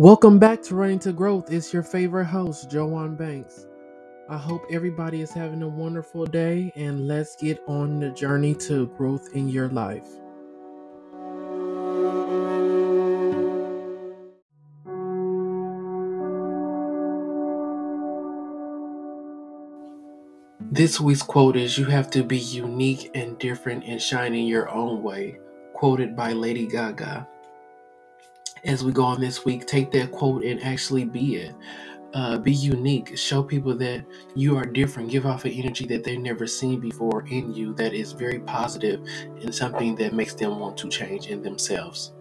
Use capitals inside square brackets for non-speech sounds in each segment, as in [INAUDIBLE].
Welcome back to Running to Growth. It's your favorite host, Joanne Banks. I hope everybody is having a wonderful day and let's get on the journey to growth in your life. This week's quote is You have to be unique and different and shine in your own way, quoted by Lady Gaga as we go on this week, take that quote and actually be it. Uh, be unique. Show people that you are different. Give off an energy that they've never seen before in you that is very positive and something that makes them want to change in themselves.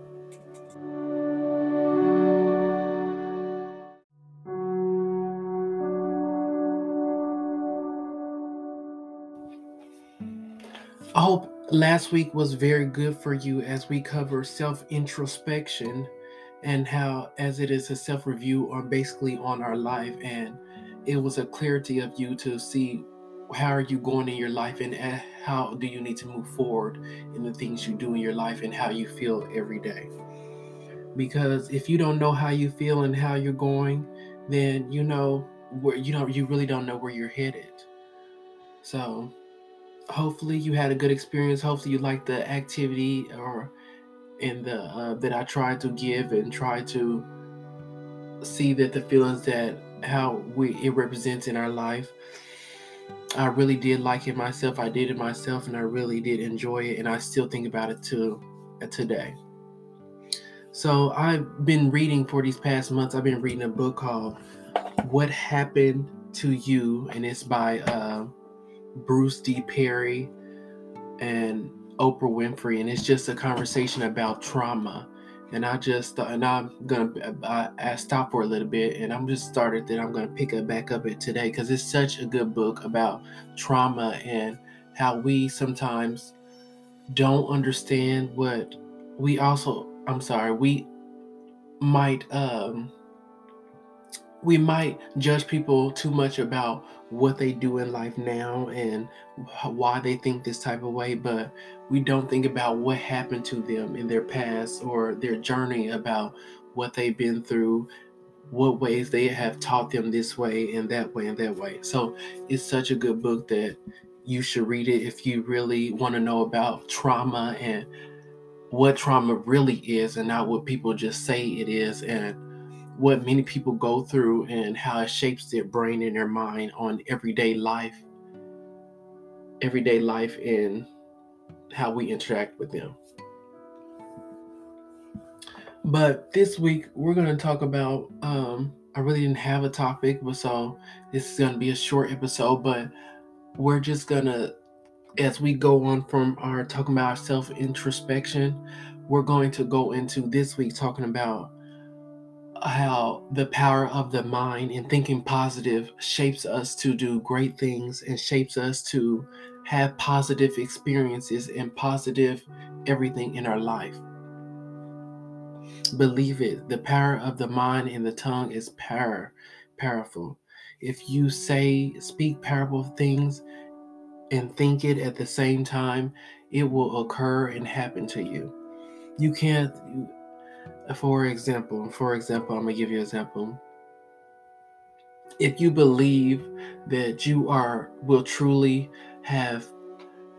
I hope last week was very good for you as we cover self introspection and how as it is a self-review on basically on our life and it was a clarity of you to see how are you going in your life and eh, how do you need to move forward in the things you do in your life and how you feel every day. Because if you don't know how you feel and how you're going then you know where you know you really don't know where you're headed. So hopefully you had a good experience. Hopefully you liked the activity or and the uh, that I try to give and try to see that the feelings that how we it represents in our life. I really did like it myself. I did it myself, and I really did enjoy it, and I still think about it to uh, today. So I've been reading for these past months. I've been reading a book called "What Happened to You," and it's by uh, Bruce D. Perry, and Oprah Winfrey, and it's just a conversation about trauma. And I just and I'm gonna I, I stop for a little bit, and I'm just started that I'm gonna pick it back up it today because it's such a good book about trauma and how we sometimes don't understand what we also I'm sorry we might um we might judge people too much about what they do in life now and why they think this type of way, but we don't think about what happened to them in their past or their journey about what they've been through, what ways they have taught them this way and that way and that way. So it's such a good book that you should read it if you really want to know about trauma and what trauma really is and not what people just say it is and what many people go through and how it shapes their brain and their mind on everyday life everyday life and how we interact with them. But this week we're going to talk about um i really didn't have a topic but so this is going to be a short episode but we're just going to as we go on from our talking about our self introspection we're going to go into this week talking about how the power of the mind and thinking positive shapes us to do great things and shapes us to have positive experiences and positive everything in our life. Believe it, the power of the mind and the tongue is power, powerful. If you say, speak powerful things and think it at the same time, it will occur and happen to you. You can't, for example, for example, I'm gonna give you an example. If you believe that you are will truly have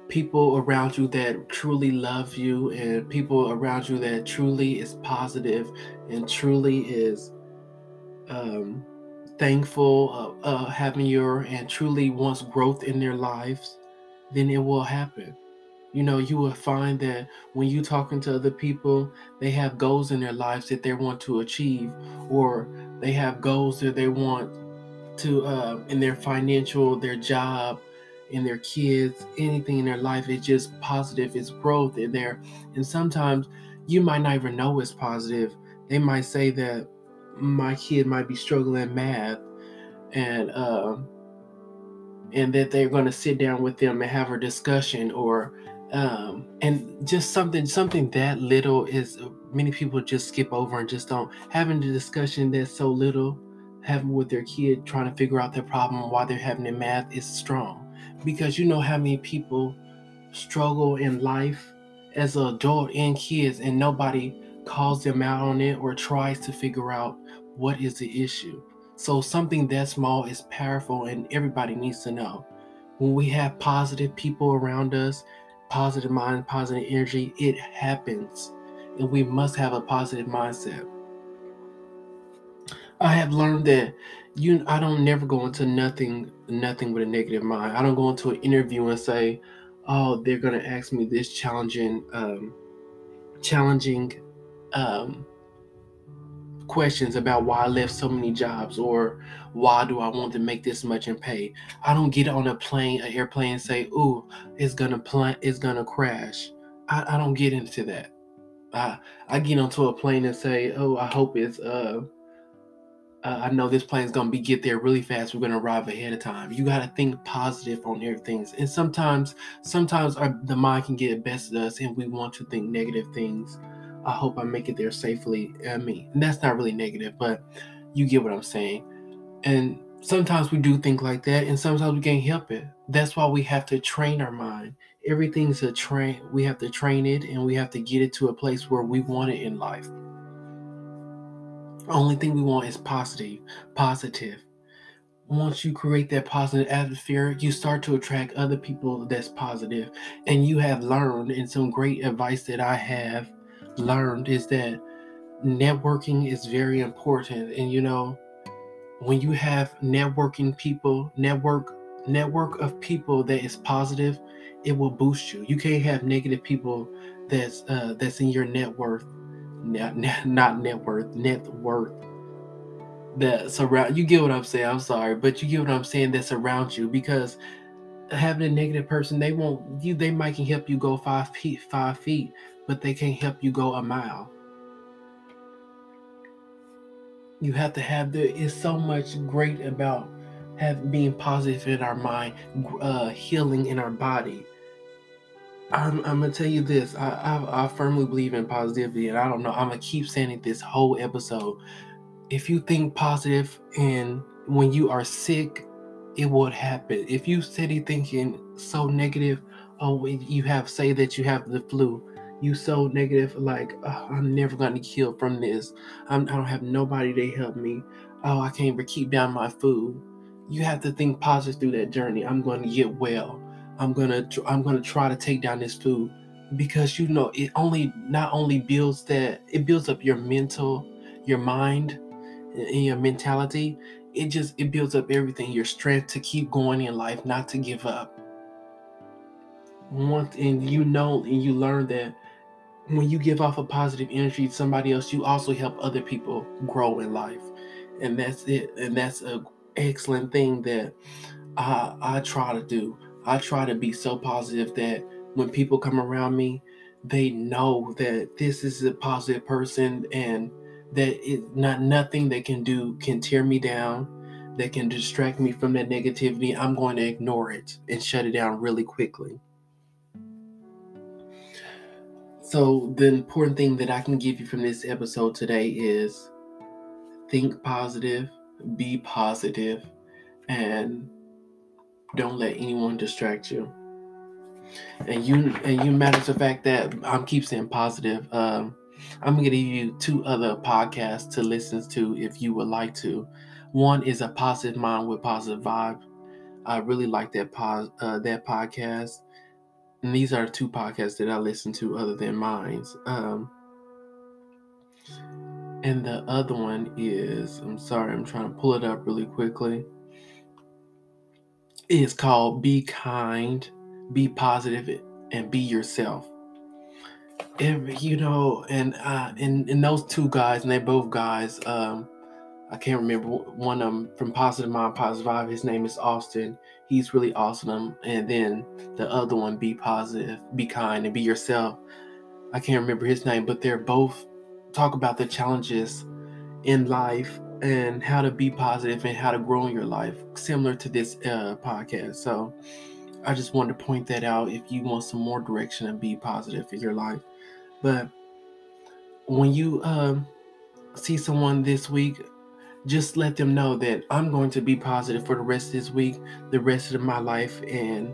people around you that truly love you and people around you that truly is positive and truly is um, thankful of uh, having your and truly wants growth in their lives, then it will happen you know you will find that when you're talking to other people they have goals in their lives that they want to achieve or they have goals that they want to uh, in their financial their job in their kids anything in their life it's just positive it's growth in there. And sometimes you might not even know it's positive. They might say that my kid might be struggling math and uh, and that they're going to sit down with them and have a discussion or um, and just something something that little is many people just skip over and just don't having the discussion that's so little having with their kid trying to figure out their problem while they're having their math is strong because you know how many people struggle in life as an adult and kids and nobody calls them out on it or tries to figure out what is the issue. So something that small is powerful and everybody needs to know. When we have positive people around us, positive mind, positive energy, it happens. And we must have a positive mindset. I have learned that you I don't never go into nothing nothing with a negative mind. I don't go into an interview and say, "Oh, they're going to ask me this challenging um challenging um questions about why I left so many jobs or why do I want to make this much in pay. I don't get on a plane, an airplane and say, "Ooh, it's gonna plan, it's gonna crash." I, I don't get into that. I I get onto a plane and say, "Oh, I hope it's uh." Uh, I know this plane's gonna be get there really fast. We're gonna arrive ahead of time. You gotta think positive on everything. And sometimes, sometimes our, the mind can get best of us, and we want to think negative things. I hope I make it there safely. I mean, that's not really negative, but you get what I'm saying. And sometimes we do think like that, and sometimes we can't help it. That's why we have to train our mind. Everything's a train. We have to train it, and we have to get it to a place where we want it in life. Only thing we want is positive, positive. Once you create that positive atmosphere, you start to attract other people that's positive. And you have learned, and some great advice that I have learned is that networking is very important. And you know, when you have networking people, network network of people that is positive, it will boost you. You can't have negative people that's uh, that's in your net worth, not, [LAUGHS] not net worth, net worth that surround you get what I'm saying. I'm sorry, but you get what I'm saying that surrounds you because having a negative person, they won't you they might can help you go five feet five feet, but they can't help you go a mile. You have to have there is so much great about have being positive in our mind, uh, healing in our body. I'm, I'm gonna tell you this. I, I I firmly believe in positivity, and I don't know. I'm gonna keep saying it this whole episode. If you think positive, and when you are sick, it would happen. If you steady thinking so negative, oh, you have say that you have the flu you so negative, like oh, I'm never gonna heal from this. I'm, I do not have nobody to help me. Oh, I can't even keep down my food. You have to think positive through that journey. I'm going to get well. I'm gonna I'm gonna try to take down this food because you know it only not only builds that it builds up your mental, your mind, and your mentality. It just it builds up everything, your strength to keep going in life, not to give up. Once and you know and you learn that when you give off a positive energy to somebody else, you also help other people grow in life. And that's it. And that's a excellent thing that I I try to do. I try to be so positive that when people come around me, they know that this is a positive person and that it not nothing they can do can tear me down, that can distract me from that negativity. I'm going to ignore it and shut it down really quickly. So, the important thing that I can give you from this episode today is think positive, be positive, and don't let anyone distract you. And you, and you matter of fact that I'm keep saying positive. Um, I'm gonna give you two other podcasts to listen to if you would like to. One is a positive mind with positive vibe. I really like that pod, uh, that podcast and these are two podcasts that I listen to other than mine's. Um, and the other one is, I'm sorry, I'm trying to pull it up really quickly. It's called Be Kind, Be Positive, and Be Yourself. And, you know, and uh, and, and those two guys, and they're both guys, um, I can't remember one of them from Positive Mind, Positive Vibe. His name is Austin. He's really awesome. And then the other one, Be Positive, Be Kind, and Be Yourself. I can't remember his name, but they're both talk about the challenges in life and how to be positive and how to grow in your life, similar to this uh, podcast. So I just wanted to point that out if you want some more direction and be positive in your life. But when you um, see someone this week, just let them know that I'm going to be positive for the rest of this week, the rest of my life, and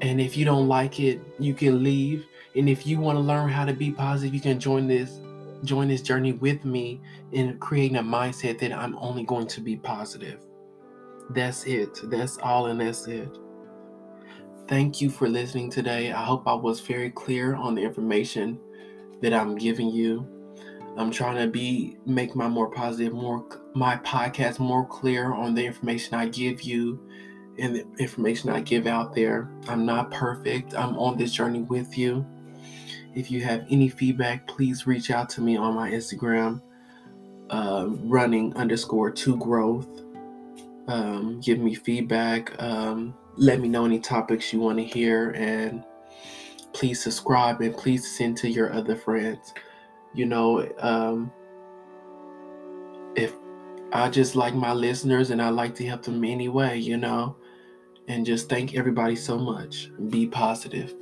and if you don't like it, you can leave. And if you want to learn how to be positive, you can join this join this journey with me in creating a mindset that I'm only going to be positive. That's it. That's all, and that's it. Thank you for listening today. I hope I was very clear on the information that I'm giving you. I'm trying to be make my more positive, more my podcast more clear on the information I give you and the information I give out there. I'm not perfect. I'm on this journey with you. If you have any feedback, please reach out to me on my Instagram, uh, running underscore to growth. Um, give me feedback. Um, let me know any topics you want to hear, and please subscribe and please send to your other friends. You know, um, if I just like my listeners and I like to help them anyway, you know, and just thank everybody so much. Be positive.